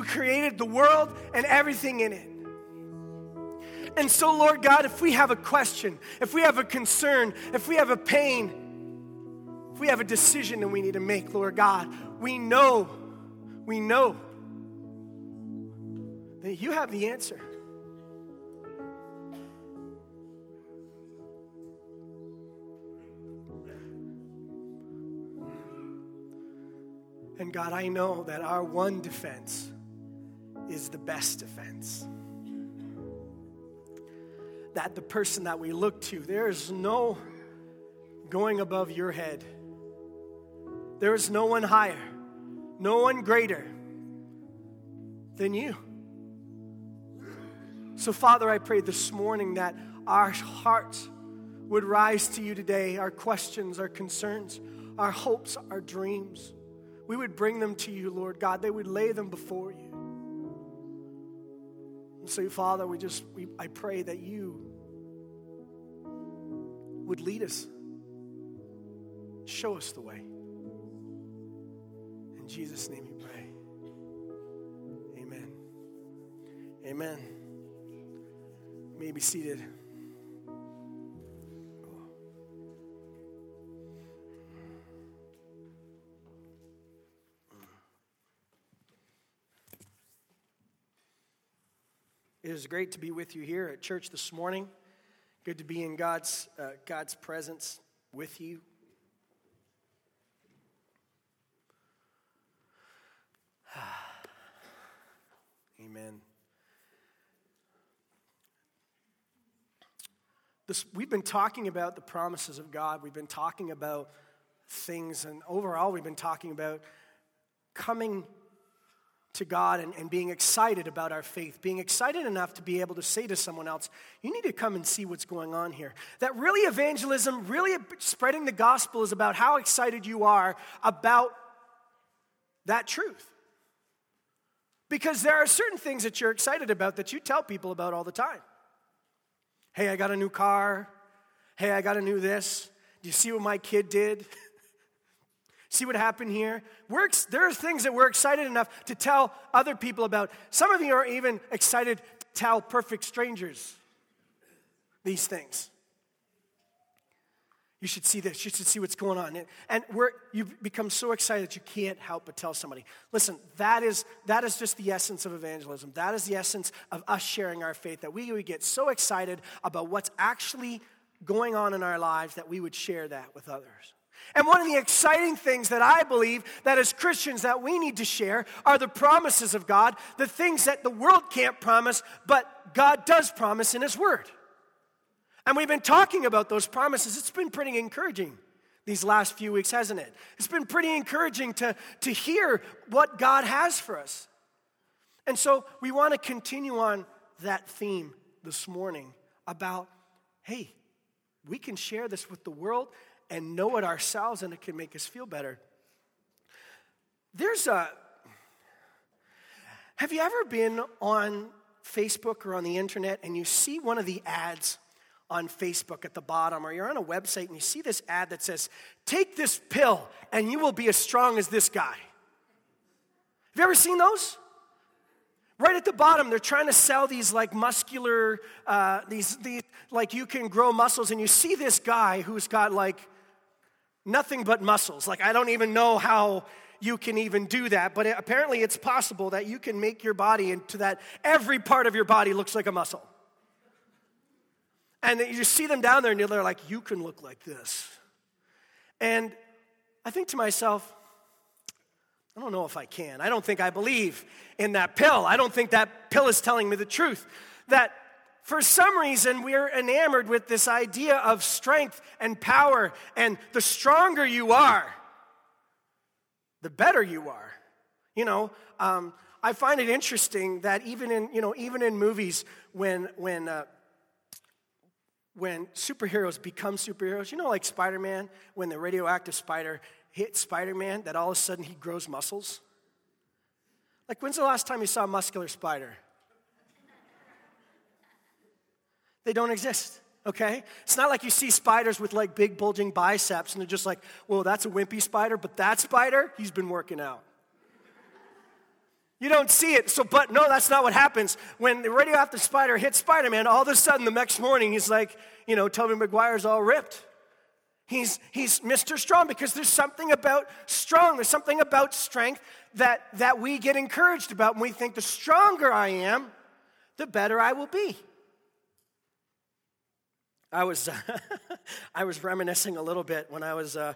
who created the world and everything in it. And so, Lord God, if we have a question, if we have a concern, if we have a pain, if we have a decision that we need to make, Lord God, we know, we know that you have the answer. And God, I know that our one defense is the best defense. That the person that we look to, there is no going above your head. There is no one higher, no one greater than you. So, Father, I pray this morning that our hearts would rise to you today, our questions, our concerns, our hopes, our dreams we would bring them to you, Lord God. They would lay them before you. And so, Father, we just, we, I pray that you would lead us, show us the way. In Jesus' name we pray. Amen. Amen. You may be seated. It is great to be with you here at church this morning. Good to be in God's, uh, God's presence with you. Amen. This, we've been talking about the promises of God. We've been talking about things, and overall, we've been talking about coming to God and, and being excited about our faith, being excited enough to be able to say to someone else, you need to come and see what's going on here. That really evangelism, really spreading the gospel is about how excited you are about that truth. Because there are certain things that you're excited about that you tell people about all the time. Hey, I got a new car. Hey, I got a new this. Do you see what my kid did? See what happened here? We're, there are things that we're excited enough to tell other people about. Some of you are even excited to tell perfect strangers these things. You should see this. You should see what's going on. And we're, you've become so excited that you can't help but tell somebody. Listen, that is, that is just the essence of evangelism. That is the essence of us sharing our faith, that we would get so excited about what's actually going on in our lives that we would share that with others. And one of the exciting things that I believe that as Christians that we need to share are the promises of God, the things that the world can't promise, but God does promise in His Word. And we've been talking about those promises. It's been pretty encouraging these last few weeks, hasn't it? It's been pretty encouraging to, to hear what God has for us. And so we want to continue on that theme this morning about hey, we can share this with the world and know it ourselves, and it can make us feel better. There's a. Have you ever been on Facebook or on the internet and you see one of the ads on Facebook at the bottom, or you're on a website and you see this ad that says, Take this pill and you will be as strong as this guy? Have you ever seen those? Right at the bottom, they're trying to sell these like muscular, uh, these, these, like you can grow muscles, and you see this guy who's got like nothing but muscles. Like, I don't even know how you can even do that, but apparently it's possible that you can make your body into that every part of your body looks like a muscle. And you see them down there and they're like, you can look like this. And I think to myself, I don't know if I can. I don't think I believe in that pill. I don't think that pill is telling me the truth. That for some reason, we're enamored with this idea of strength and power, and the stronger you are, the better you are. You know, um, I find it interesting that even in, you know, even in movies, when, when, uh, when superheroes become superheroes, you know, like Spider Man, when the radioactive spider hits Spider Man, that all of a sudden he grows muscles. Like, when's the last time you saw a muscular spider? They don't exist, okay? It's not like you see spiders with like big bulging biceps and they're just like, well, that's a wimpy spider, but that spider, he's been working out. You don't see it. So, but no, that's not what happens. When the radioactive spider hits Spider Man, all of a sudden the next morning he's like, you know, Tobey Maguire's all ripped. He's, he's Mr. Strong because there's something about strong, there's something about strength that, that we get encouraged about. And we think the stronger I am, the better I will be. I was, I was reminiscing a little bit when I was, uh,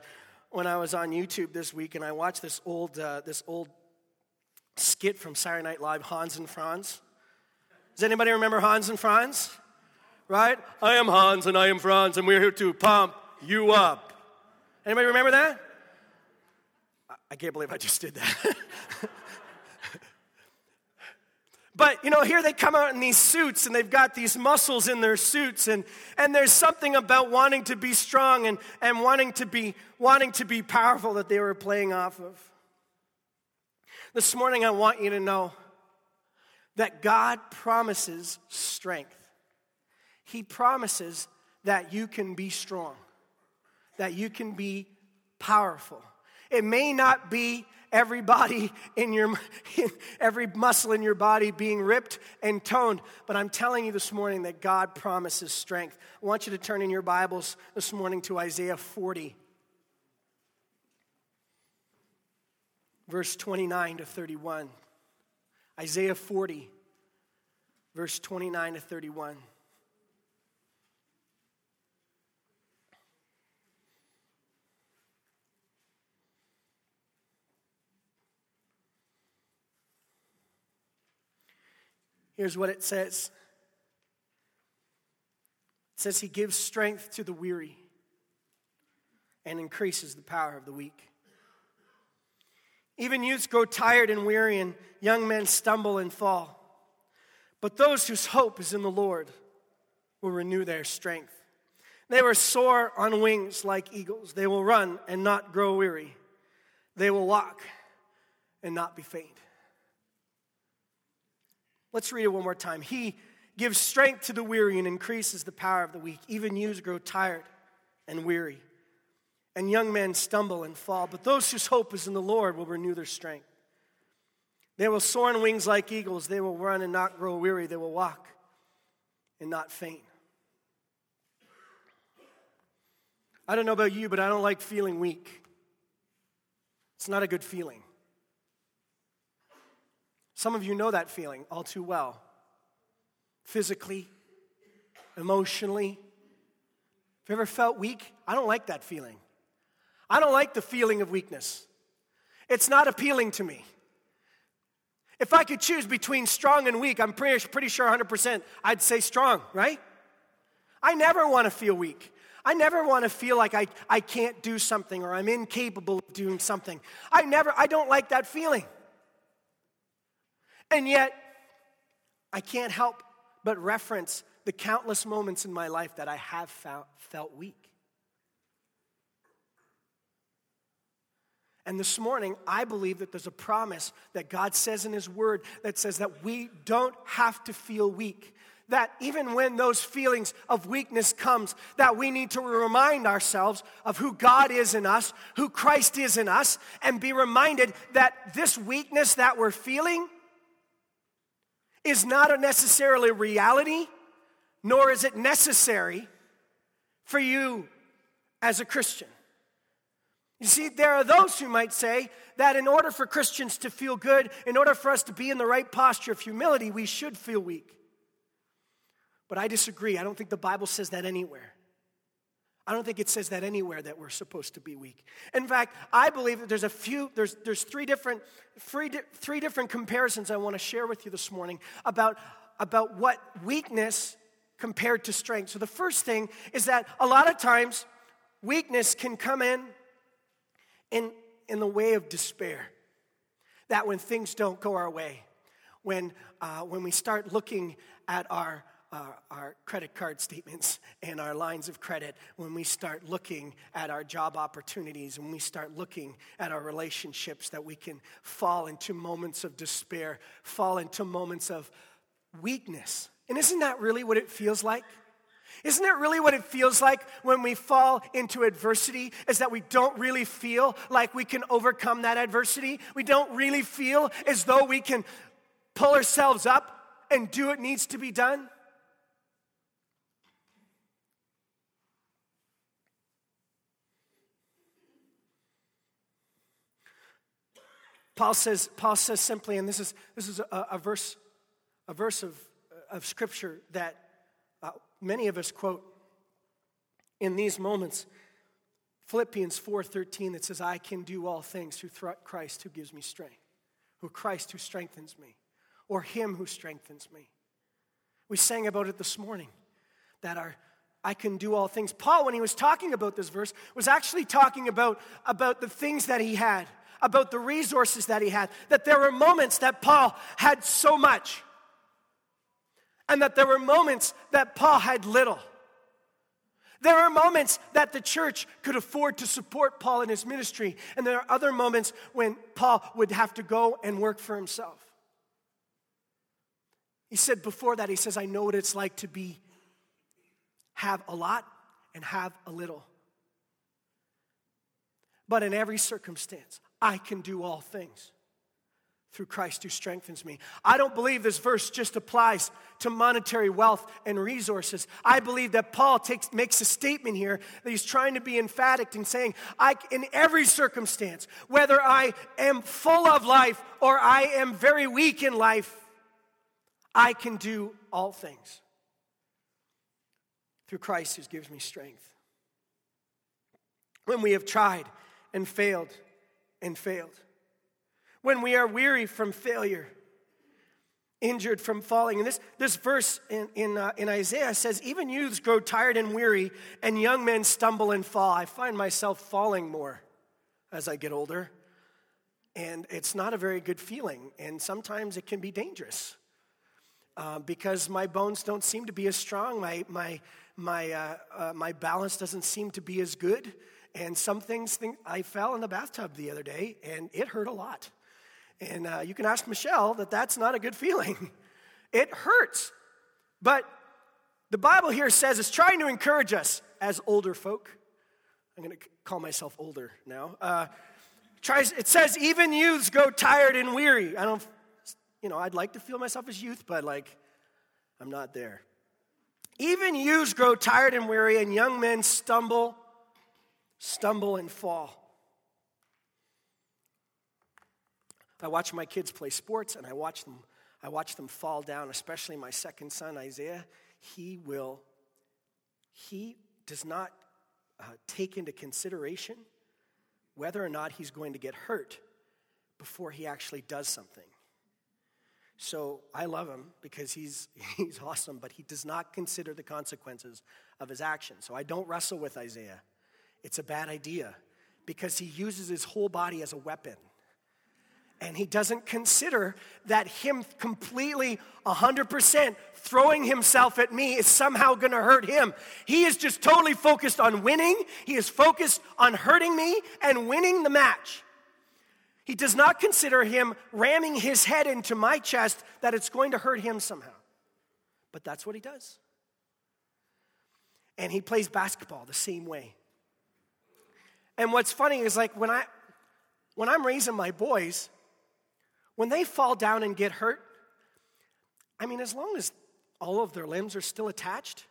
when I was on YouTube this week and I watched this old, uh, this old skit from Saturday Night Live, Hans and Franz. Does anybody remember Hans and Franz? Right? I am Hans and I am Franz, and we're here to pump you up. Anybody remember that? I can't believe I just did that. but you know, here they come out in these suits and they've got these muscles in their suits, and, and there's something about wanting to be strong and, and wanting to be wanting to be powerful that they were playing off of. This morning, I want you to know that God promises strength. He promises that you can be strong, that you can be powerful. It may not be everybody in your every muscle in your body being ripped and toned but i'm telling you this morning that god promises strength i want you to turn in your bibles this morning to isaiah 40 verse 29 to 31. Isaiah 40, verse 29 to 31. Here's what it says it says, He gives strength to the weary and increases the power of the weak. Even youths grow tired and weary, and young men stumble and fall. But those whose hope is in the Lord will renew their strength. They will soar on wings like eagles. They will run and not grow weary. They will walk and not be faint. Let's read it one more time. He gives strength to the weary and increases the power of the weak. Even youths grow tired and weary and young men stumble and fall, but those whose hope is in the Lord will renew their strength. They will soar on wings like eagles. They will run and not grow weary. They will walk and not faint. I don't know about you, but I don't like feeling weak. It's not a good feeling. Some of you know that feeling all too well. Physically, emotionally. Have you ever felt weak? I don't like that feeling. I don't like the feeling of weakness. It's not appealing to me. If I could choose between strong and weak, I'm pretty, pretty sure 100% I'd say strong, right? I never want to feel weak. I never want to feel like I, I can't do something or I'm incapable of doing something. I never, I don't like that feeling. And yet, I can't help but reference the countless moments in my life that I have felt, felt weak. And this morning, I believe that there's a promise that God says in His Word that says that we don't have to feel weak. That even when those feelings of weakness comes, that we need to remind ourselves of who God is in us, who Christ is in us, and be reminded that this weakness that we're feeling is not a necessarily reality, nor is it necessary for you as a Christian. You see, there are those who might say that in order for Christians to feel good, in order for us to be in the right posture of humility, we should feel weak. But I disagree. I don't think the Bible says that anywhere. I don't think it says that anywhere that we're supposed to be weak. In fact, I believe that there's a few, there's, there's three, different, three, three different comparisons I want to share with you this morning about, about what weakness compared to strength. So the first thing is that a lot of times weakness can come in in, in the way of despair. That when things don't go our way, when, uh, when we start looking at our, uh, our credit card statements and our lines of credit, when we start looking at our job opportunities, when we start looking at our relationships, that we can fall into moments of despair, fall into moments of weakness. And isn't that really what it feels like? Isn't it really what it feels like when we fall into adversity? Is that we don't really feel like we can overcome that adversity? We don't really feel as though we can pull ourselves up and do what needs to be done? Paul says, Paul says simply, and this is, this is a, a verse, a verse of, of scripture that uh, many of us quote in these moments. Philippians 4:13 that says, I can do all things through Christ who gives me strength, who Christ who strengthens me, or him who strengthens me. We sang about it this morning that our I can do all things. Paul, when he was talking about this verse, was actually talking about, about the things that he had about the resources that he had, that there were moments that Paul had so much, and that there were moments that Paul had little. There are moments that the church could afford to support Paul in his ministry, and there are other moments when Paul would have to go and work for himself. He said before that, he says, I know what it's like to be, have a lot and have a little. But in every circumstance, I can do all things through Christ who strengthens me. I don't believe this verse just applies to monetary wealth and resources. I believe that Paul takes, makes a statement here that he's trying to be emphatic in saying, I, in every circumstance, whether I am full of life or I am very weak in life, I can do all things through Christ who gives me strength. When we have tried and failed, and failed. When we are weary from failure, injured from falling. And this, this verse in, in, uh, in Isaiah says, Even youths grow tired and weary, and young men stumble and fall. I find myself falling more as I get older. And it's not a very good feeling. And sometimes it can be dangerous uh, because my bones don't seem to be as strong. My, my, my, uh, uh my balance doesn't seem to be as good. And some things, think, I fell in the bathtub the other day and it hurt a lot. And uh, you can ask Michelle that that's not a good feeling. it hurts. But the Bible here says it's trying to encourage us as older folk. I'm going to call myself older now. Uh, tries, it says, even youths grow tired and weary. I don't, you know, I'd like to feel myself as youth, but like, I'm not there. Even youths grow tired and weary, and young men stumble stumble and fall. I watch my kids play sports and I watch them I watch them fall down, especially my second son Isaiah. He will he does not uh, take into consideration whether or not he's going to get hurt before he actually does something. So I love him because he's, he's awesome, but he does not consider the consequences of his actions. So I don't wrestle with Isaiah. It's a bad idea because he uses his whole body as a weapon. And he doesn't consider that him completely 100% throwing himself at me is somehow gonna hurt him. He is just totally focused on winning. He is focused on hurting me and winning the match. He does not consider him ramming his head into my chest that it's going to hurt him somehow. But that's what he does. And he plays basketball the same way. And what's funny is like when I when I'm raising my boys, when they fall down and get hurt, I mean, as long as all of their limbs are still attached,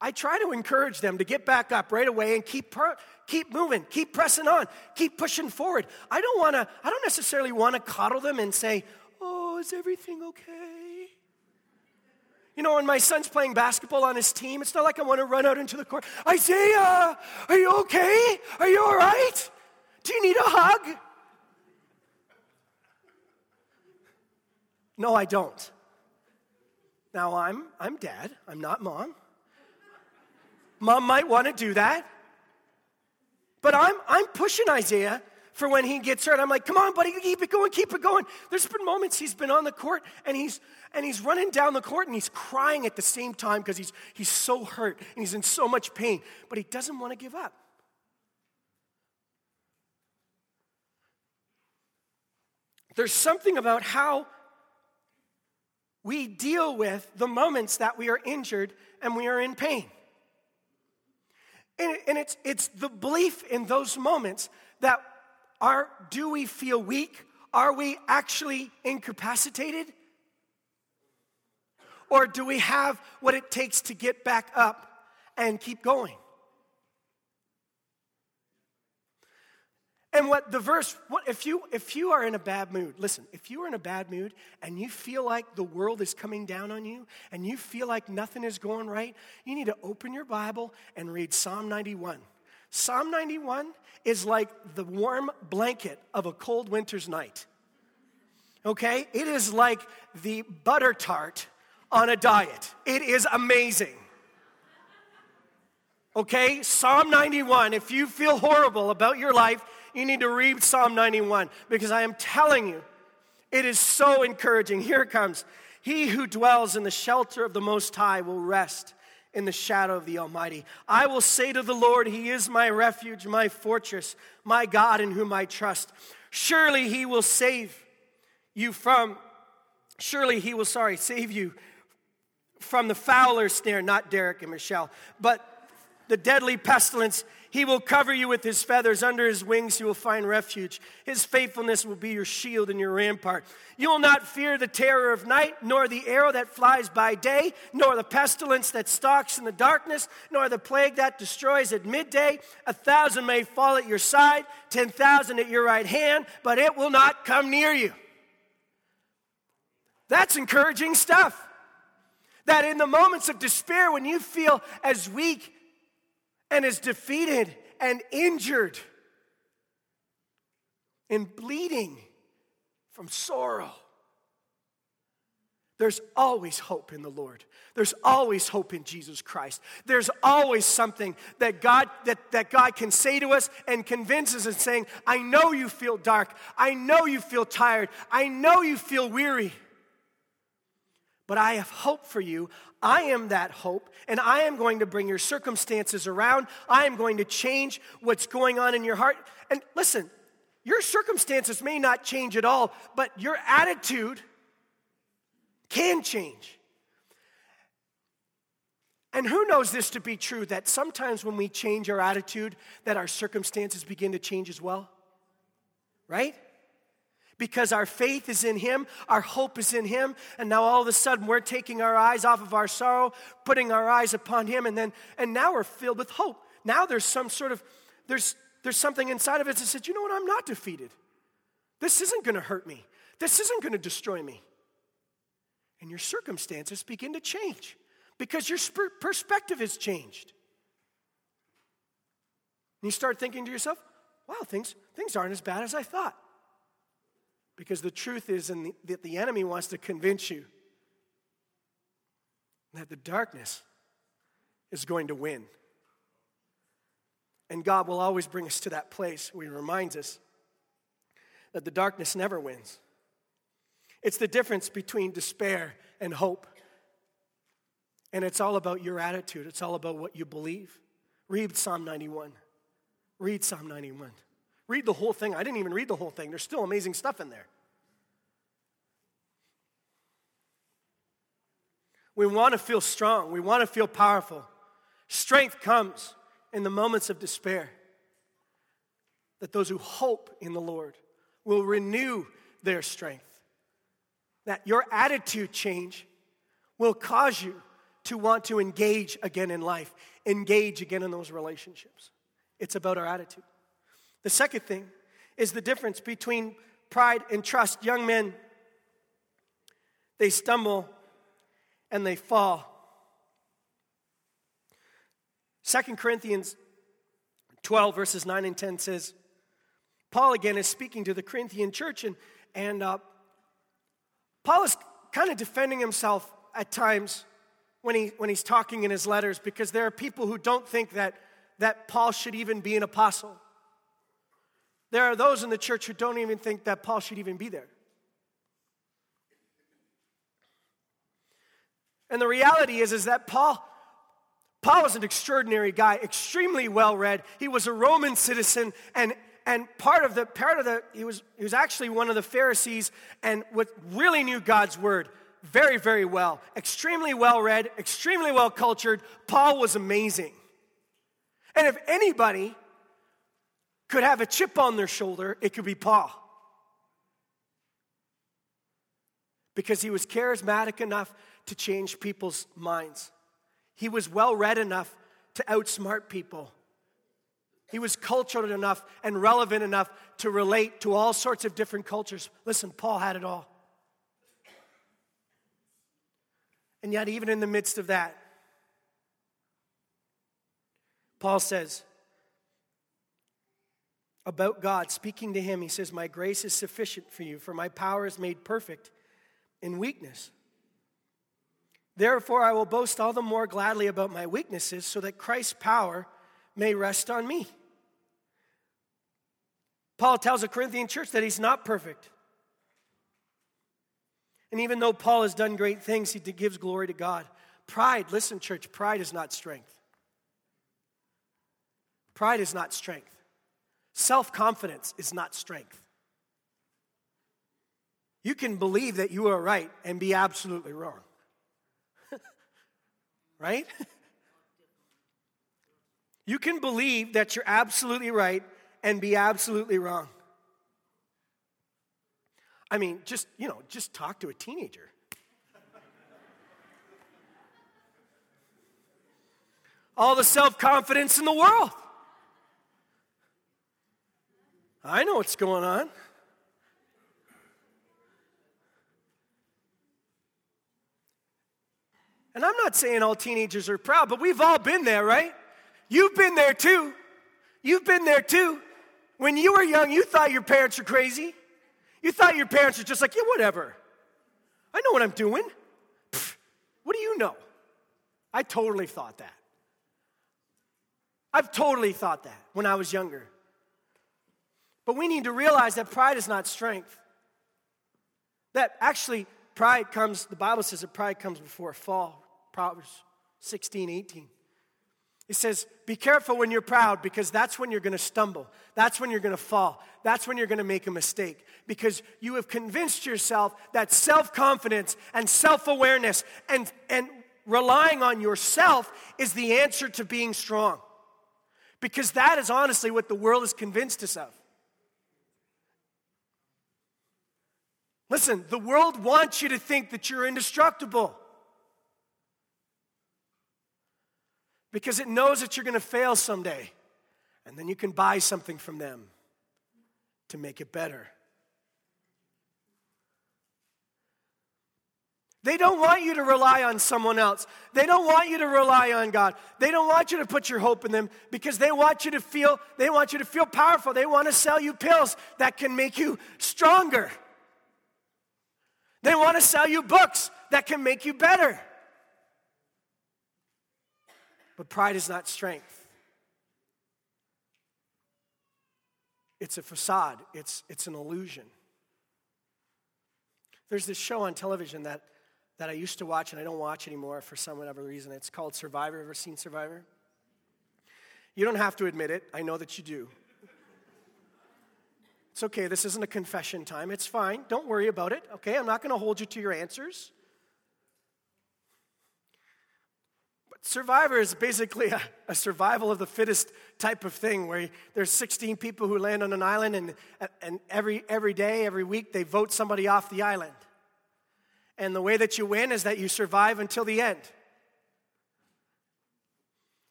I try to encourage them to get back up right away and keep keep moving, keep pressing on, keep pushing forward. I don't want to I don't necessarily want to coddle them and say, "Oh, is everything okay?" You know, when my son's playing basketball on his team, it's not like I want to run out into the court. Isaiah, are you okay? Are you all right? Do you need a hug? No, I don't. Now, I'm, I'm dad, I'm not mom. Mom might want to do that. But I'm, I'm pushing Isaiah for when he gets hurt. I'm like, come on, buddy, keep it going, keep it going. There's been moments he's been on the court and he's and he's running down the court and he's crying at the same time because he's he's so hurt and he's in so much pain, but he doesn't want to give up. There's something about how we deal with the moments that we are injured and we are in pain. And, and it's, it's the belief in those moments that are, do we feel weak? Are we actually incapacitated? Or do we have what it takes to get back up and keep going? And what the verse, what, if, you, if you are in a bad mood, listen, if you are in a bad mood and you feel like the world is coming down on you and you feel like nothing is going right, you need to open your Bible and read Psalm 91. Psalm 91 is like the warm blanket of a cold winter's night. Okay? It is like the butter tart on a diet. It is amazing. Okay? Psalm 91, if you feel horrible about your life, you need to read Psalm 91 because I am telling you, it is so encouraging. Here it comes. He who dwells in the shelter of the Most High will rest in the shadow of the Almighty. I will say to the Lord, He is my refuge, my fortress, my God in whom I trust. Surely He will save you from, surely He will, sorry, save you from the fowler's snare, not Derek and Michelle, but the deadly pestilence. He will cover you with his feathers. Under his wings you will find refuge. His faithfulness will be your shield and your rampart. You will not fear the terror of night, nor the arrow that flies by day, nor the pestilence that stalks in the darkness, nor the plague that destroys at midday. A thousand may fall at your side, ten thousand at your right hand, but it will not come near you. That's encouraging stuff. That in the moments of despair, when you feel as weak and as defeated and injured and bleeding from sorrow, there's always hope in the Lord. There's always hope in Jesus Christ. There's always something that God that, that God can say to us and convince us saying, I know you feel dark. I know you feel tired. I know you feel weary but I have hope for you. I am that hope, and I am going to bring your circumstances around. I am going to change what's going on in your heart. And listen, your circumstances may not change at all, but your attitude can change. And who knows this to be true that sometimes when we change our attitude that our circumstances begin to change as well? Right? Because our faith is in Him, our hope is in Him, and now all of a sudden we're taking our eyes off of our sorrow, putting our eyes upon Him, and then and now we're filled with hope. Now there's some sort of there's there's something inside of us that says, you know what, I'm not defeated. This isn't going to hurt me. This isn't going to destroy me. And your circumstances begin to change because your perspective has changed. And you start thinking to yourself, wow, things, things aren't as bad as I thought. Because the truth is the, that the enemy wants to convince you that the darkness is going to win. And God will always bring us to that place where He reminds us that the darkness never wins. It's the difference between despair and hope. And it's all about your attitude, it's all about what you believe. Read Psalm 91. Read Psalm 91. Read the whole thing. I didn't even read the whole thing. There's still amazing stuff in there. We want to feel strong. We want to feel powerful. Strength comes in the moments of despair. That those who hope in the Lord will renew their strength. That your attitude change will cause you to want to engage again in life, engage again in those relationships. It's about our attitude. The second thing is the difference between pride and trust. Young men, they stumble and they fall. 2 Corinthians 12, verses 9 and 10 says, Paul again is speaking to the Corinthian church, and, and uh, Paul is kind of defending himself at times when, he, when he's talking in his letters because there are people who don't think that, that Paul should even be an apostle. There are those in the church who don't even think that Paul should even be there. And the reality is, is that Paul, Paul was an extraordinary guy, extremely well read. He was a Roman citizen, and and part of the part of the he was he was actually one of the Pharisees, and what really knew God's word very very well, extremely well read, extremely well cultured. Paul was amazing. And if anybody could have a chip on their shoulder, it could be Paul. Because he was charismatic enough to change people's minds. He was well read enough to outsmart people. He was cultured enough and relevant enough to relate to all sorts of different cultures. Listen, Paul had it all. And yet, even in the midst of that, Paul says about God, speaking to him, he says, My grace is sufficient for you, for my power is made perfect in weakness. Therefore, I will boast all the more gladly about my weaknesses, so that Christ's power may rest on me. Paul tells the Corinthian church that he's not perfect. And even though Paul has done great things, he gives glory to God. Pride, listen, church, pride is not strength. Pride is not strength. Self confidence is not strength. You can believe that you are right and be absolutely wrong. right? you can believe that you're absolutely right and be absolutely wrong. I mean, just, you know, just talk to a teenager. All the self confidence in the world. I know what's going on. And I'm not saying all teenagers are proud, but we've all been there, right? You've been there too. You've been there too. When you were young, you thought your parents were crazy. You thought your parents were just like, yeah, whatever. I know what I'm doing. Pfft, what do you know? I totally thought that. I've totally thought that when I was younger. But we need to realize that pride is not strength. That actually, pride comes, the Bible says that pride comes before a fall. Proverbs 16, 18. It says, Be careful when you're proud because that's when you're going to stumble. That's when you're going to fall. That's when you're going to make a mistake because you have convinced yourself that self confidence and self awareness and, and relying on yourself is the answer to being strong. Because that is honestly what the world has convinced us of. Listen, the world wants you to think that you're indestructible. Because it knows that you're going to fail someday. And then you can buy something from them to make it better. They don't want you to rely on someone else. They don't want you to rely on God. They don't want you to put your hope in them because they want you to feel they want you to feel powerful. They want to sell you pills that can make you stronger. They want to sell you books that can make you better. But pride is not strength. It's a facade, it's, it's an illusion. There's this show on television that, that I used to watch and I don't watch anymore for some whatever reason. It's called Survivor. Ever seen Survivor? You don't have to admit it, I know that you do. It's okay, this isn't a confession time. It's fine. Don't worry about it, okay? I'm not going to hold you to your answers. But Survivor is basically a, a, survival of the fittest type of thing where there's 16 people who land on an island, and, and every, every day, every week, they vote somebody off the island. And the way that you win is that you survive until the end.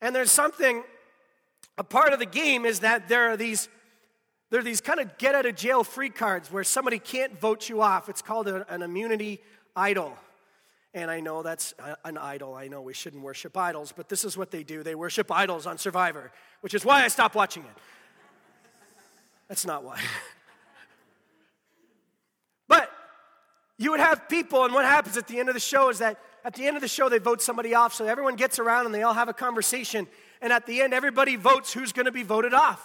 And there's something, a part of the game is that there are these there are these kind of get out of jail free cards where somebody can't vote you off. It's called a, an immunity idol. And I know that's uh, an idol. I know we shouldn't worship idols, but this is what they do. They worship idols on Survivor, which is why I stopped watching it. That's not why. but you would have people, and what happens at the end of the show is that at the end of the show, they vote somebody off. So everyone gets around and they all have a conversation. And at the end, everybody votes who's going to be voted off.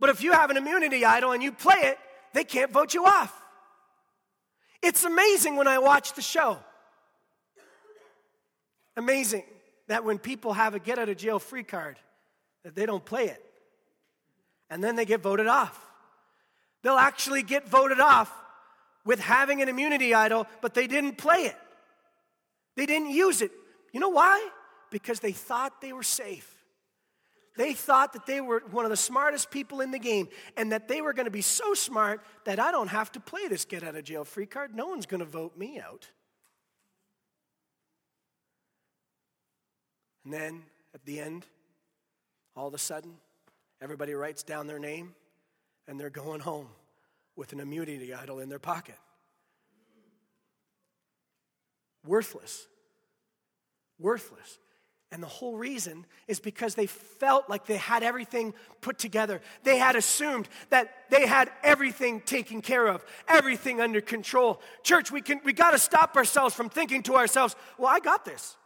But if you have an immunity idol and you play it, they can't vote you off. It's amazing when I watch the show. Amazing that when people have a get out of jail free card, that they don't play it. And then they get voted off. They'll actually get voted off with having an immunity idol, but they didn't play it. They didn't use it. You know why? Because they thought they were safe. They thought that they were one of the smartest people in the game and that they were going to be so smart that I don't have to play this get out of jail free card. No one's going to vote me out. And then at the end, all of a sudden, everybody writes down their name and they're going home with an immunity idol in their pocket. Worthless. Worthless. And the whole reason is because they felt like they had everything put together. They had assumed that they had everything taken care of, everything under control. Church, we, can, we got to stop ourselves from thinking to ourselves, well, I got this.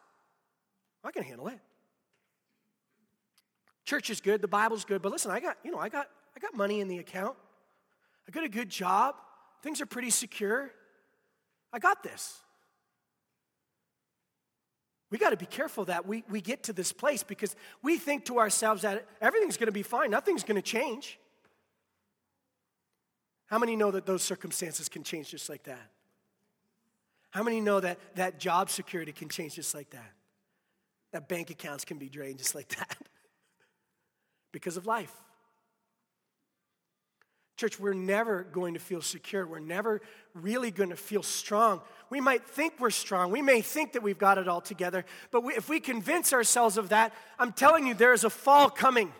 I can handle it. Church is good, the Bible's good, but listen, I got, you know, I got I got money in the account. I got a good job. Things are pretty secure. I got this. We got to be careful that we, we get to this place because we think to ourselves that everything's going to be fine, nothing's going to change. How many know that those circumstances can change just like that? How many know that that job security can change just like that? That bank accounts can be drained just like that because of life. Church, we're never going to feel secure. We're never really going to feel strong. We might think we're strong. We may think that we've got it all together. But we, if we convince ourselves of that, I'm telling you, there is a fall coming.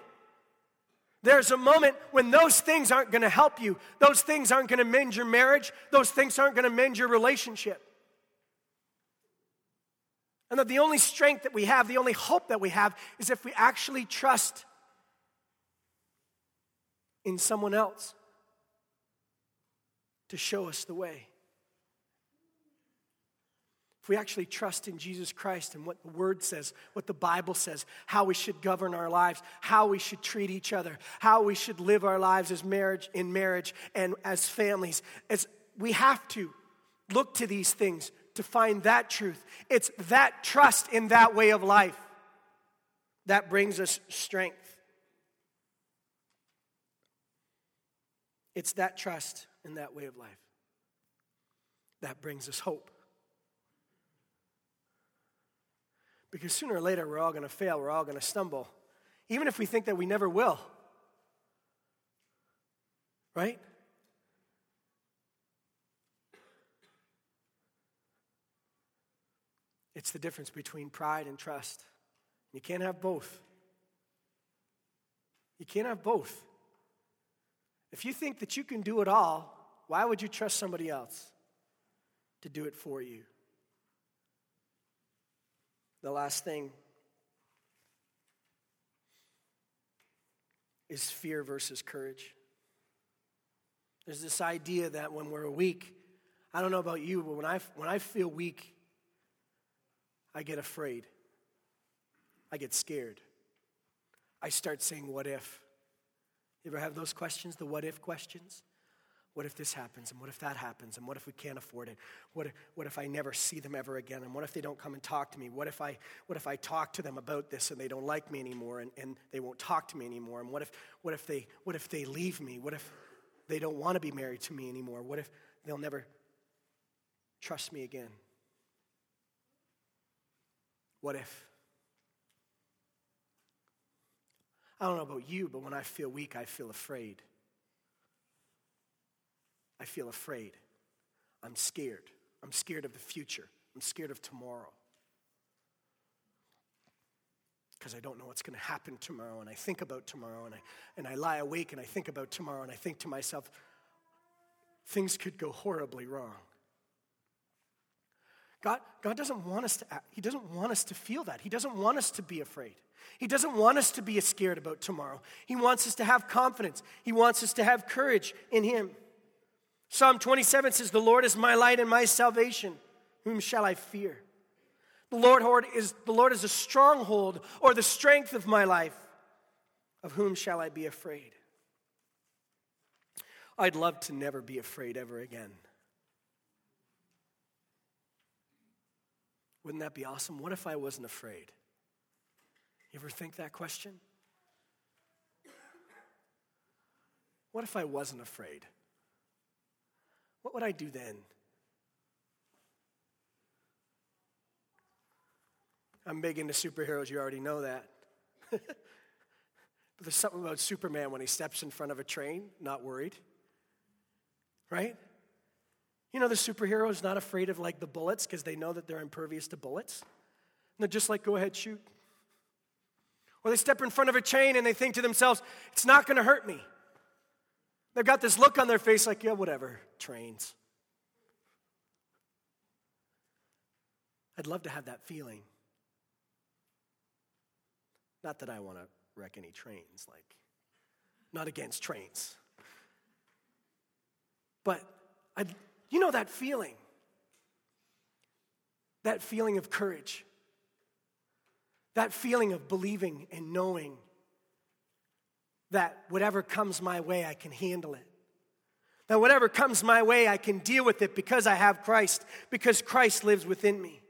There's a moment when those things aren't going to help you. Those things aren't going to mend your marriage. Those things aren't going to mend your relationship. And that the only strength that we have, the only hope that we have, is if we actually trust in someone else to show us the way. If we actually trust in Jesus Christ and what the Word says, what the Bible says, how we should govern our lives, how we should treat each other, how we should live our lives as marriage in marriage and as families, as we have to look to these things to find that truth. It's that trust in that way of life that brings us strength. It's that trust in that way of life. That brings us hope. Because sooner or later, we're all going to fail, we're all going to stumble, even if we think that we never will. Right? It's the difference between pride and trust. You can't have both. You can't have both. If you think that you can do it all, why would you trust somebody else to do it for you? The last thing is fear versus courage. There's this idea that when we're weak, I don't know about you, but when I, when I feel weak, I get afraid. I get scared. I start saying, What if? You ever have those questions, the what if questions? What if this happens? And what if that happens? And what if we can't afford it? What if, what if I never see them ever again? And what if they don't come and talk to me? What if I, what if I talk to them about this and they don't like me anymore and, and they won't talk to me anymore? And what if, what, if they, what if they leave me? What if they don't want to be married to me anymore? What if they'll never trust me again? What if? I don't know about you, but when I feel weak, I feel afraid. I feel afraid. I'm scared. I'm scared of the future. I'm scared of tomorrow. Because I don't know what's going to happen tomorrow, and I think about tomorrow, and I, and I lie awake and I think about tomorrow, and I think to myself, things could go horribly wrong. God, God doesn't want us to act, He doesn't want us to feel that. He doesn't want us to be afraid. He doesn't want us to be scared about tomorrow. He wants us to have confidence. He wants us to have courage in Him. Psalm 27 says, The Lord is my light and my salvation. Whom shall I fear? The Lord is, the Lord is a stronghold or the strength of my life. Of whom shall I be afraid? I'd love to never be afraid ever again. Wouldn't that be awesome? What if I wasn't afraid? You ever think that question? What if I wasn't afraid? What would I do then? I'm big into superheroes, you already know that. But there's something about Superman when he steps in front of a train, not worried. Right? You know, the superhero is not afraid of like the bullets because they know that they're impervious to bullets. And they're just like, go ahead, shoot. Or they step in front of a train and they think to themselves, it's not going to hurt me. They've got this look on their face like, yeah, whatever, trains. I'd love to have that feeling. Not that I want to wreck any trains, like, not against trains. But i you know that feeling. That feeling of courage. That feeling of believing and knowing that whatever comes my way, I can handle it. That whatever comes my way, I can deal with it because I have Christ, because Christ lives within me.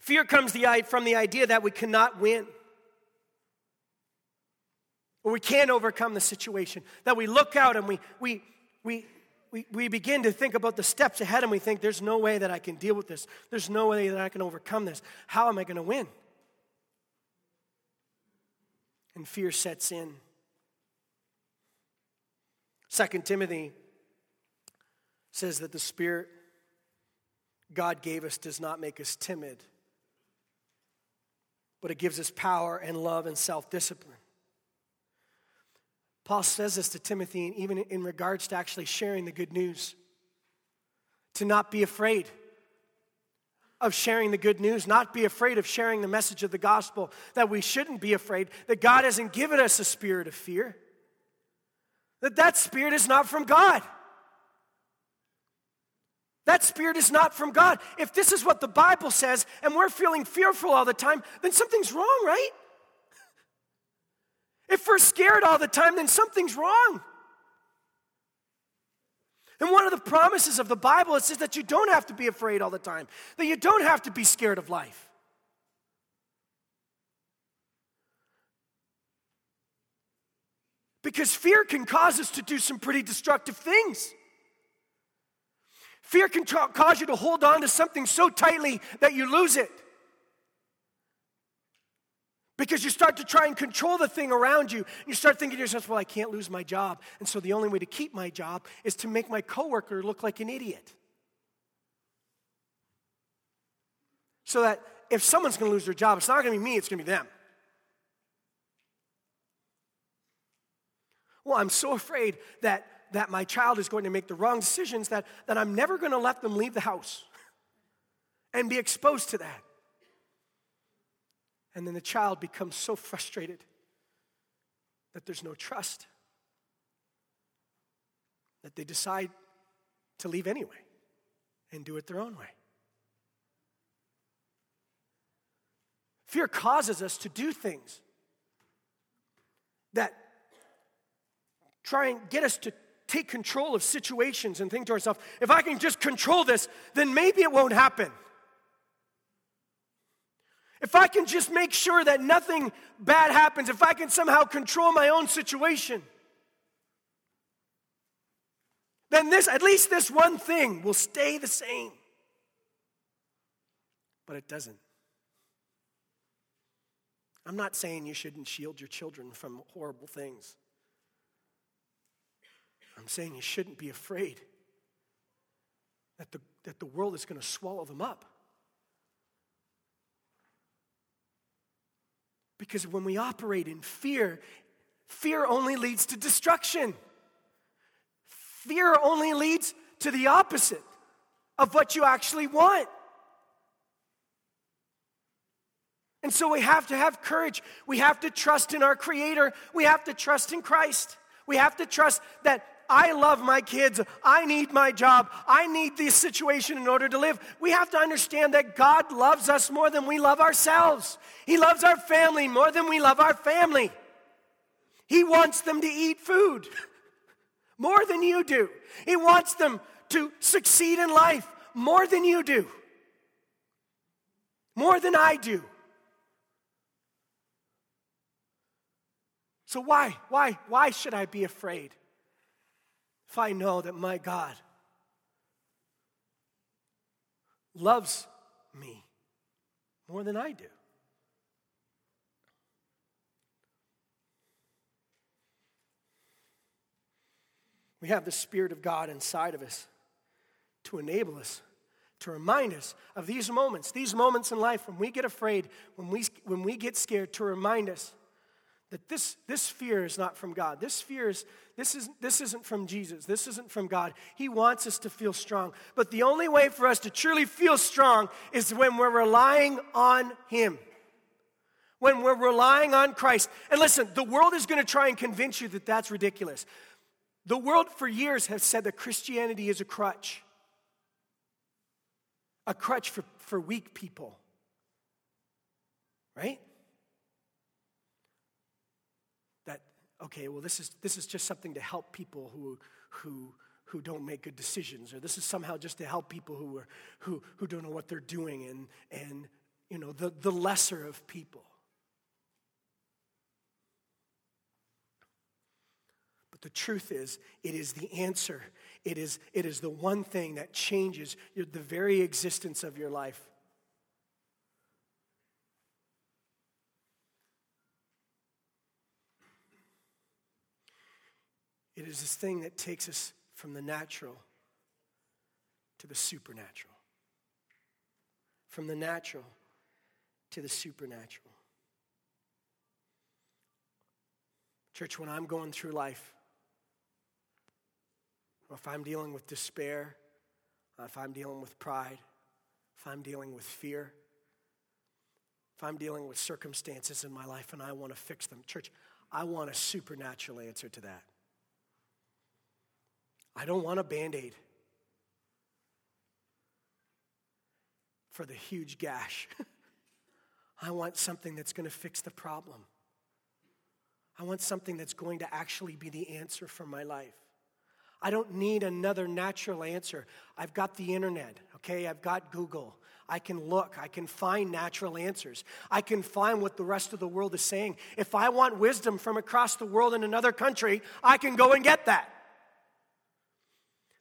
Fear comes from the idea that we cannot win or we can't overcome the situation. That we look out and we, we, we, we, we begin to think about the steps ahead and we think, there's no way that I can deal with this. There's no way that I can overcome this. How am I going to win? And fear sets in. Second Timothy says that the Spirit God gave us does not make us timid, but it gives us power and love and self discipline. Paul says this to Timothy, and even in regards to actually sharing the good news. To not be afraid of sharing the good news, not be afraid of sharing the message of the gospel, that we shouldn't be afraid, that God hasn't given us a spirit of fear, that that spirit is not from God. That spirit is not from God. If this is what the Bible says and we're feeling fearful all the time, then something's wrong, right? If we're scared all the time, then something's wrong. And one of the promises of the Bible is that you don't have to be afraid all the time, that you don't have to be scared of life. Because fear can cause us to do some pretty destructive things. Fear can tra- cause you to hold on to something so tightly that you lose it. Because you start to try and control the thing around you. You start thinking to yourself, well, I can't lose my job. And so the only way to keep my job is to make my coworker look like an idiot. So that if someone's going to lose their job, it's not going to be me, it's going to be them. Well, I'm so afraid that, that my child is going to make the wrong decisions that, that I'm never going to let them leave the house and be exposed to that. And then the child becomes so frustrated that there's no trust that they decide to leave anyway and do it their own way. Fear causes us to do things that try and get us to take control of situations and think to ourselves, if I can just control this, then maybe it won't happen. If I can just make sure that nothing bad happens, if I can somehow control my own situation, then this, at least this one thing will stay the same. But it doesn't. I'm not saying you shouldn't shield your children from horrible things. I'm saying you shouldn't be afraid that the, that the world is going to swallow them up. Because when we operate in fear, fear only leads to destruction. Fear only leads to the opposite of what you actually want. And so we have to have courage. We have to trust in our Creator. We have to trust in Christ. We have to trust that I love my kids. I need my job. I need this situation in order to live. We have to understand that God loves us more than we love ourselves. He loves our family more than we love our family. He wants them to eat food more than you do. He wants them to succeed in life more than you do, more than I do. So, why, why, why should I be afraid? if I know that my God loves me more than I do? We have the Spirit of God inside of us to enable us, to remind us of these moments, these moments in life when we get afraid, when we, when we get scared, to remind us that this, this fear is not from God. This fear is, this, is, this isn't from Jesus. This isn't from God. He wants us to feel strong. But the only way for us to truly feel strong is when we're relying on Him. When we're relying on Christ. And listen, the world is going to try and convince you that that's ridiculous. The world for years has said that Christianity is a crutch, a crutch for, for weak people. Right? Okay, well, this is, this is just something to help people who, who, who don't make good decisions, or this is somehow just to help people who, are, who, who don't know what they're doing, and, and you know, the, the lesser of people. But the truth is, it is the answer. It is, it is the one thing that changes your, the very existence of your life. It is this thing that takes us from the natural to the supernatural. From the natural to the supernatural. Church, when I'm going through life, or if I'm dealing with despair, if I'm dealing with pride, if I'm dealing with fear, if I'm dealing with circumstances in my life and I want to fix them, church, I want a supernatural answer to that. I don't want a band aid for the huge gash. I want something that's going to fix the problem. I want something that's going to actually be the answer for my life. I don't need another natural answer. I've got the internet, okay? I've got Google. I can look. I can find natural answers. I can find what the rest of the world is saying. If I want wisdom from across the world in another country, I can go and get that.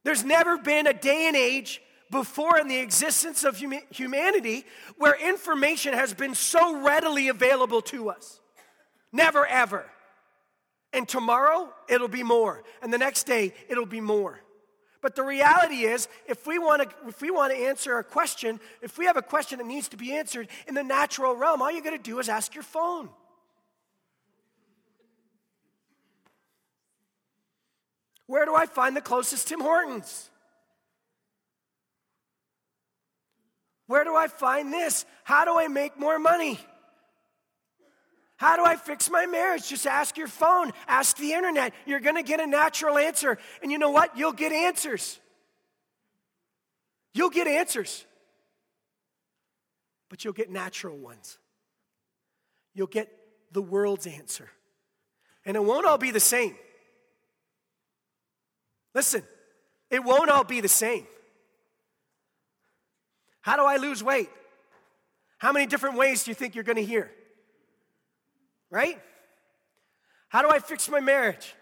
There's never been a day and age before in the existence of humanity where information has been so readily available to us. Never, ever. And tomorrow, it'll be more. And the next day, it'll be more. But the reality is, if we want to, if we want to answer a question, if we have a question that needs to be answered in the natural realm, all you got to do is ask your phone. Where do I find the closest Tim Hortons? Where do I find this? How do I make more money? How do I fix my marriage? Just ask your phone, ask the internet. You're going to get a natural answer. And you know what? You'll get answers. You'll get answers. But you'll get natural ones. You'll get the world's answer. And it won't all be the same. Listen, it won't all be the same. How do I lose weight? How many different ways do you think you're going to hear? Right? How do I fix my marriage?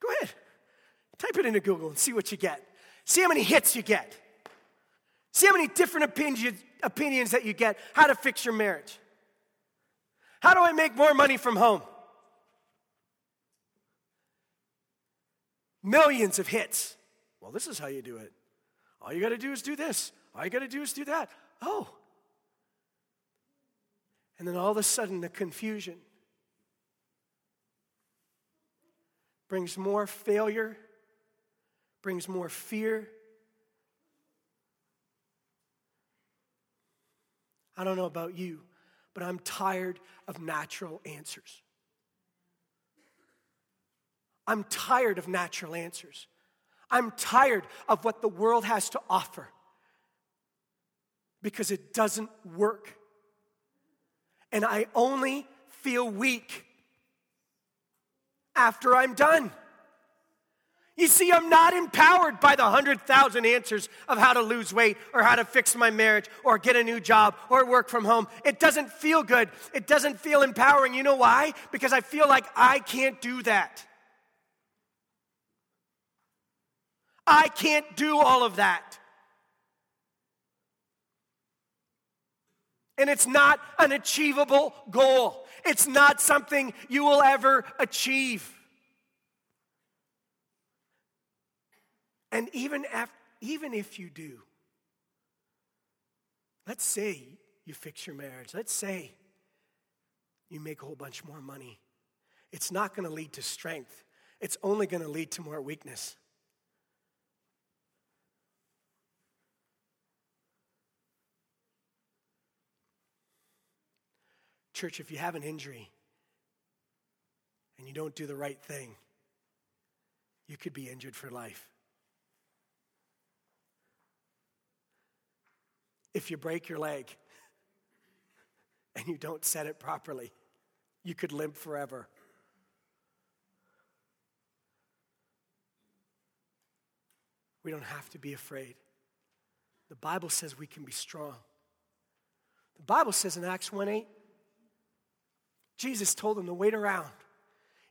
Go ahead. Type it into Google and see what you get. See how many hits you get. See how many different opinions, opinions that you get how to fix your marriage. How do I make more money from home? Millions of hits. Well, this is how you do it. All you got to do is do this. All you got to do is do that. Oh. And then all of a sudden, the confusion brings more failure, brings more fear. I don't know about you, but I'm tired of natural answers. I'm tired of natural answers. I'm tired of what the world has to offer because it doesn't work. And I only feel weak after I'm done. You see, I'm not empowered by the 100,000 answers of how to lose weight or how to fix my marriage or get a new job or work from home. It doesn't feel good. It doesn't feel empowering. You know why? Because I feel like I can't do that. I can't do all of that. And it's not an achievable goal. It's not something you will ever achieve. And even, af- even if you do, let's say you fix your marriage, let's say you make a whole bunch more money. It's not going to lead to strength, it's only going to lead to more weakness. Church, if you have an injury and you don't do the right thing, you could be injured for life. If you break your leg and you don't set it properly, you could limp forever. We don't have to be afraid. The Bible says we can be strong. The Bible says in Acts 1 8, Jesus told them to wait around.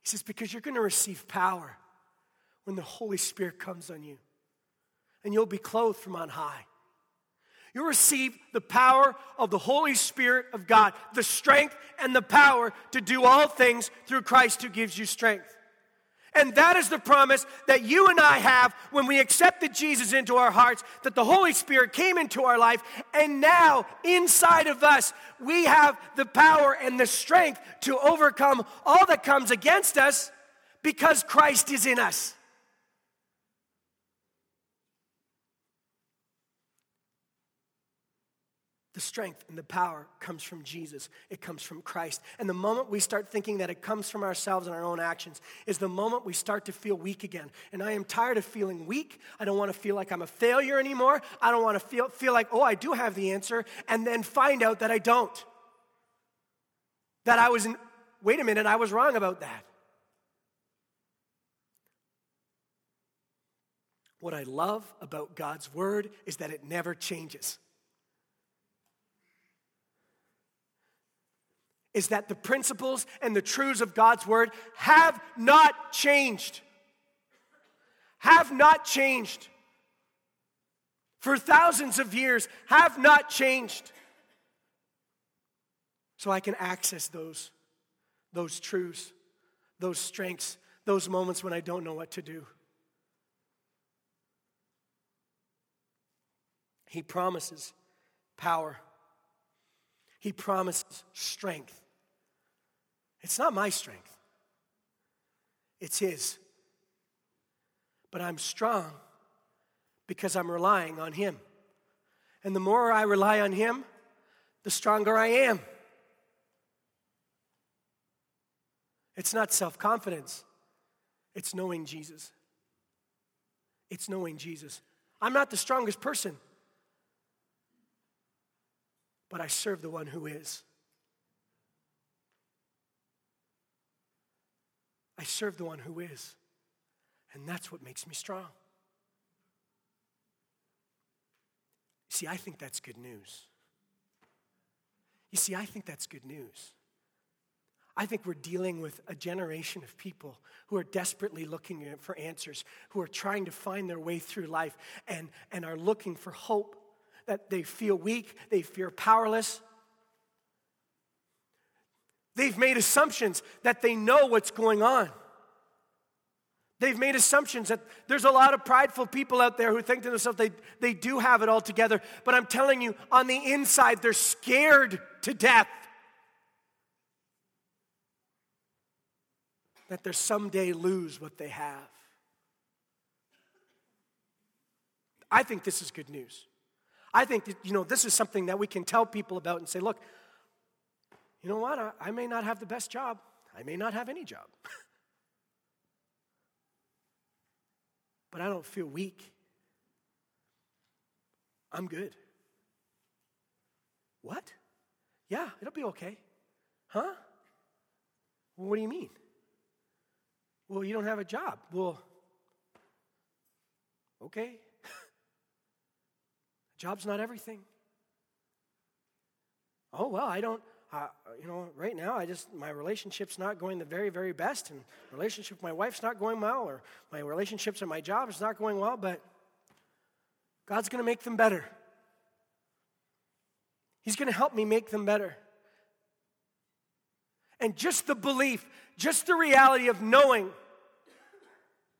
He says, because you're going to receive power when the Holy Spirit comes on you, and you'll be clothed from on high. You'll receive the power of the Holy Spirit of God, the strength and the power to do all things through Christ who gives you strength. And that is the promise that you and I have when we accepted Jesus into our hearts, that the Holy Spirit came into our life, and now inside of us, we have the power and the strength to overcome all that comes against us because Christ is in us. The strength and the power comes from Jesus. It comes from Christ. And the moment we start thinking that it comes from ourselves and our own actions is the moment we start to feel weak again. And I am tired of feeling weak. I don't want to feel like I'm a failure anymore. I don't want to feel, feel like, oh, I do have the answer, and then find out that I don't. That I was, in, wait a minute, I was wrong about that. What I love about God's word is that it never changes. Is that the principles and the truths of God's word have not changed. Have not changed. For thousands of years, have not changed. So I can access those, those truths, those strengths, those moments when I don't know what to do. He promises power. He promises strength. It's not my strength, it's His. But I'm strong because I'm relying on Him. And the more I rely on Him, the stronger I am. It's not self confidence, it's knowing Jesus. It's knowing Jesus. I'm not the strongest person, but I serve the one who is. I serve the one who is. And that's what makes me strong. See, I think that's good news. You see, I think that's good news. I think we're dealing with a generation of people who are desperately looking for answers, who are trying to find their way through life and, and are looking for hope, that they feel weak, they feel powerless, They've made assumptions that they know what's going on. They've made assumptions that there's a lot of prideful people out there who think to themselves they, they do have it all together. But I'm telling you, on the inside, they're scared to death that they'll someday lose what they have. I think this is good news. I think that, you know, this is something that we can tell people about and say, look, you know what? I, I may not have the best job. I may not have any job. but I don't feel weak. I'm good. What? Yeah, it'll be okay. Huh? Well, what do you mean? Well, you don't have a job. Well, okay. a Job's not everything. Oh, well, I don't, uh, you know, right now, I just, my relationship's not going the very, very best, and relationship with my wife's not going well, or my relationships at my job is not going well, but God's going to make them better. He's going to help me make them better. And just the belief, just the reality of knowing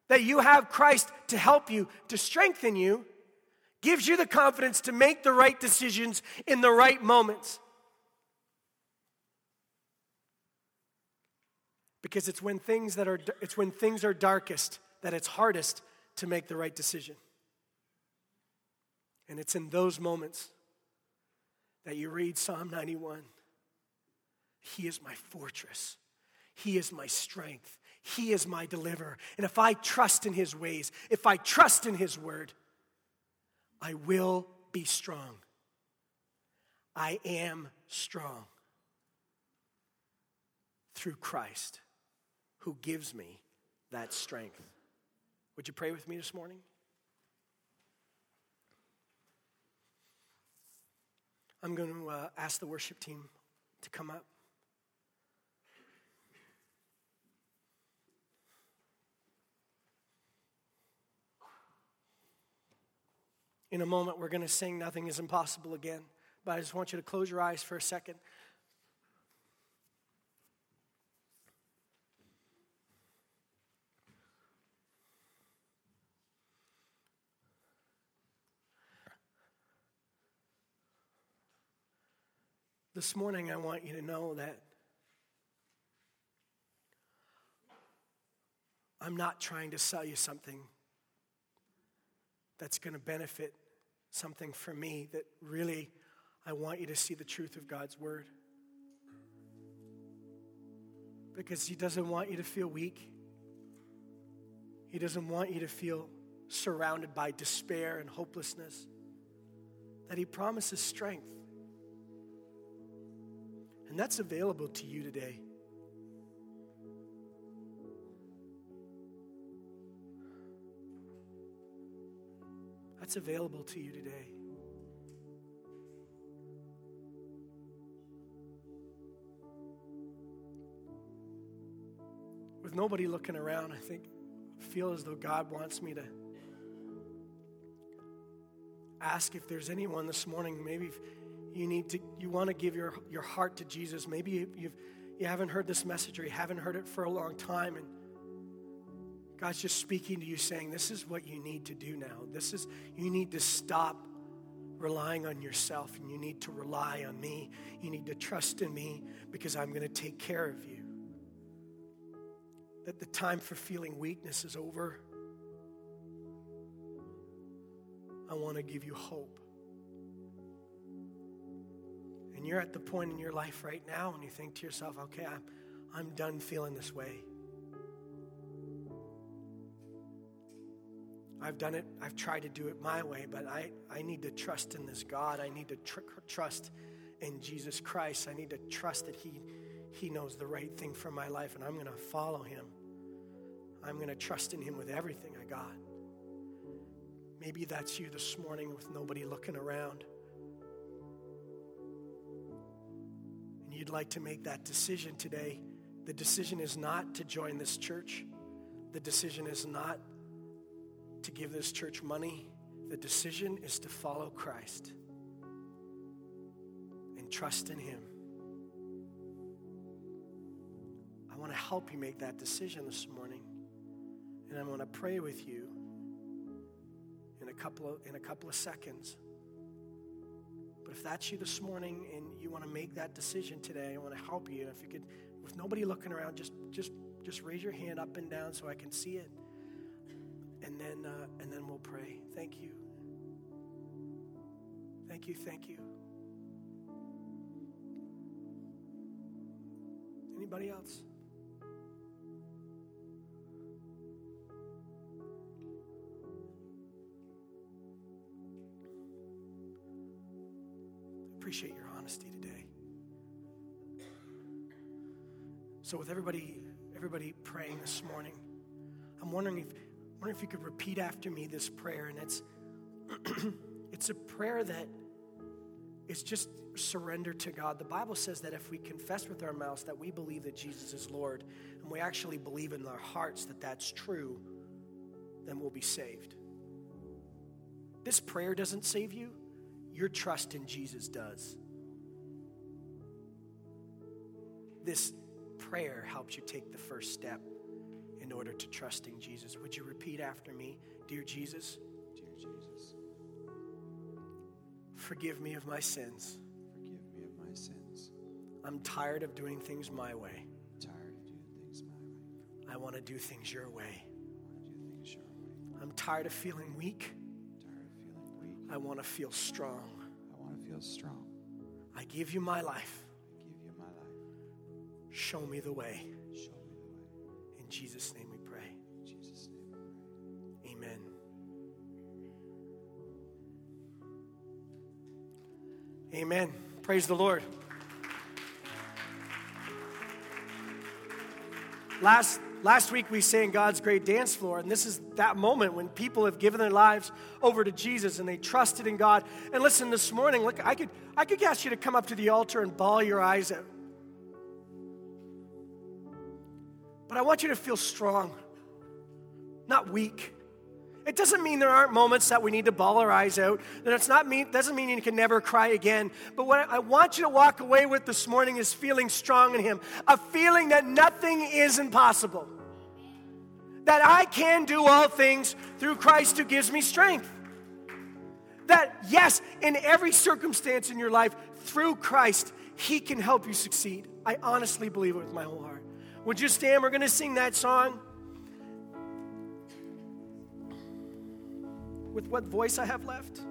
that you have Christ to help you, to strengthen you, gives you the confidence to make the right decisions in the right moments. Because it's when things that are it's when things are darkest that it's hardest to make the right decision. And it's in those moments that you read Psalm 91. He is my fortress. He is my strength. He is my deliverer. And if I trust in his ways, if I trust in his word, I will be strong. I am strong through Christ who gives me that strength. Would you pray with me this morning? I'm going to uh, ask the worship team to come up. In a moment, we're going to sing Nothing is Impossible again. But I just want you to close your eyes for a second. This morning, I want you to know that I'm not trying to sell you something that's going to benefit something for me that really I want you to see the truth of God's word. Because He doesn't want you to feel weak. He doesn't want you to feel surrounded by despair and hopelessness. That He promises strength. And that's available to you today. That's available to you today. With nobody looking around, I think feel as though God wants me to ask if there's anyone this morning maybe you need to you want to give your, your heart to jesus. Maybe you, you've you haven't heard this message or you haven't heard it for a long time and god's just speaking to you saying this is what you need to do now. This is you need to stop relying on yourself and you need to rely on me. You need to trust in me because i'm going to take care of you. That the time for feeling weakness is over. I want to give you hope and you're at the point in your life right now and you think to yourself, okay, I'm, I'm done feeling this way. I've done it, I've tried to do it my way, but I, I need to trust in this God. I need to tr- trust in Jesus Christ. I need to trust that he, he knows the right thing for my life, and I'm going to follow Him. I'm going to trust in Him with everything I got. Maybe that's you this morning with nobody looking around. You'd like to make that decision today, the decision is not to join this church. The decision is not to give this church money. The decision is to follow Christ and trust in Him. I want to help you make that decision this morning. And I'm going to pray with you in a couple of, in a couple of seconds. But if that's you this morning and you want to make that decision today, I want to help you. If you could, with nobody looking around, just just just raise your hand up and down so I can see it, and then uh, and then we'll pray. Thank you. Thank you. Thank you. Anybody else? Appreciate your honesty today. So, with everybody, everybody praying this morning, I'm wondering if, wondering if you could repeat after me this prayer, and it's it's a prayer that is just surrender to God. The Bible says that if we confess with our mouths that we believe that Jesus is Lord, and we actually believe in our hearts that that's true, then we'll be saved. This prayer doesn't save you. Your trust in Jesus does. This prayer helps you take the first step in order to trusting Jesus. Would you repeat after me? Dear Jesus, Dear Jesus, forgive me of my sins. forgive me of my sins. I'm tired of doing things my way. I'm tired of doing things my way. I want to do things your way. I want to do things your way. I'm tired of feeling weak. I want to feel strong. I want to feel strong. I give you my life. I give you my life. Show me the way. Show me the way. In Jesus' name we pray. In Jesus' name we pray. Amen. Amen. Praise the Lord. Last, last week we sang God's great dance floor, and this is that moment when people have given their lives over to Jesus and they trusted in God. And listen, this morning, look, I could, I could ask you to come up to the altar and bawl your eyes out. But I want you to feel strong, not weak. It doesn't mean there aren't moments that we need to bawl our eyes out. That it's not mean doesn't mean you can never cry again. But what I want you to walk away with this morning is feeling strong in Him, a feeling that nothing is impossible. That I can do all things through Christ who gives me strength. That yes, in every circumstance in your life, through Christ, He can help you succeed. I honestly believe it with my whole heart. Would you stand? We're going to sing that song. With what voice I have left?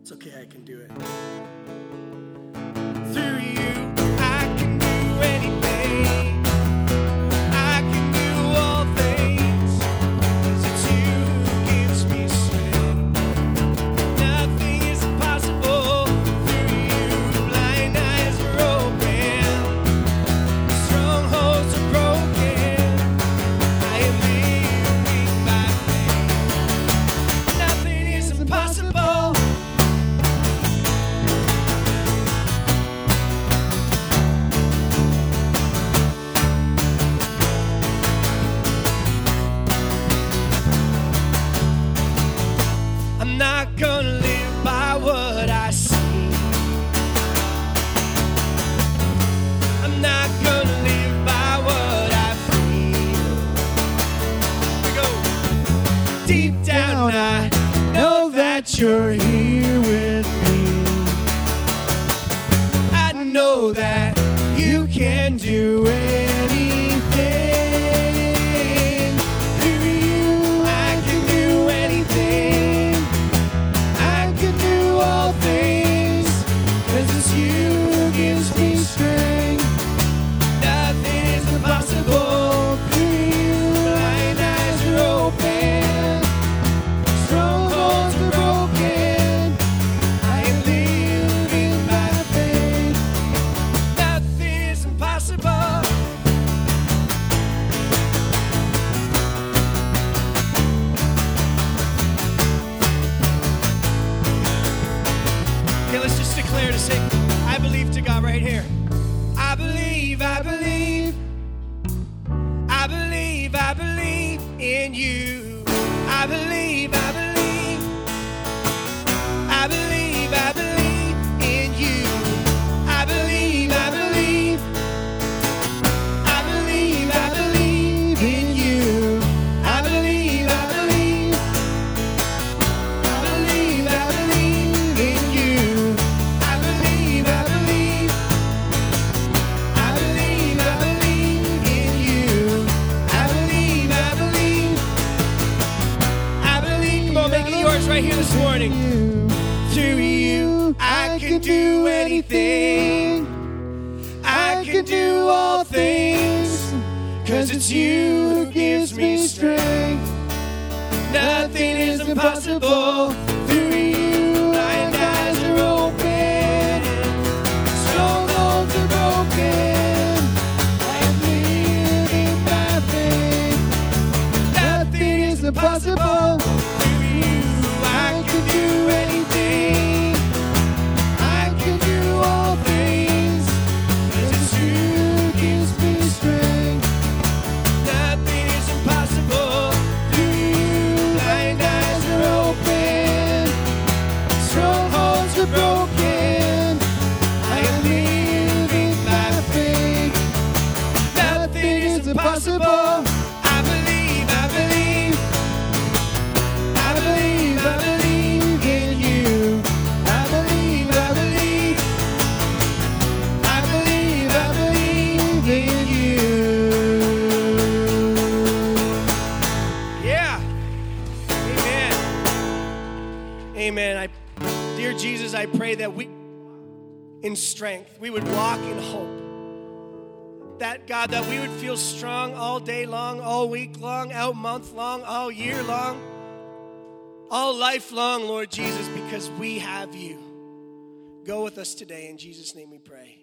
It's okay, I can do it. Through you, know Cause it's you who gives me strength. Nothing is impossible in strength, we would walk in hope. That, God, that we would feel strong all day long, all week long, all month long, all year long, all life long, Lord Jesus, because we have you. Go with us today. In Jesus' name we pray.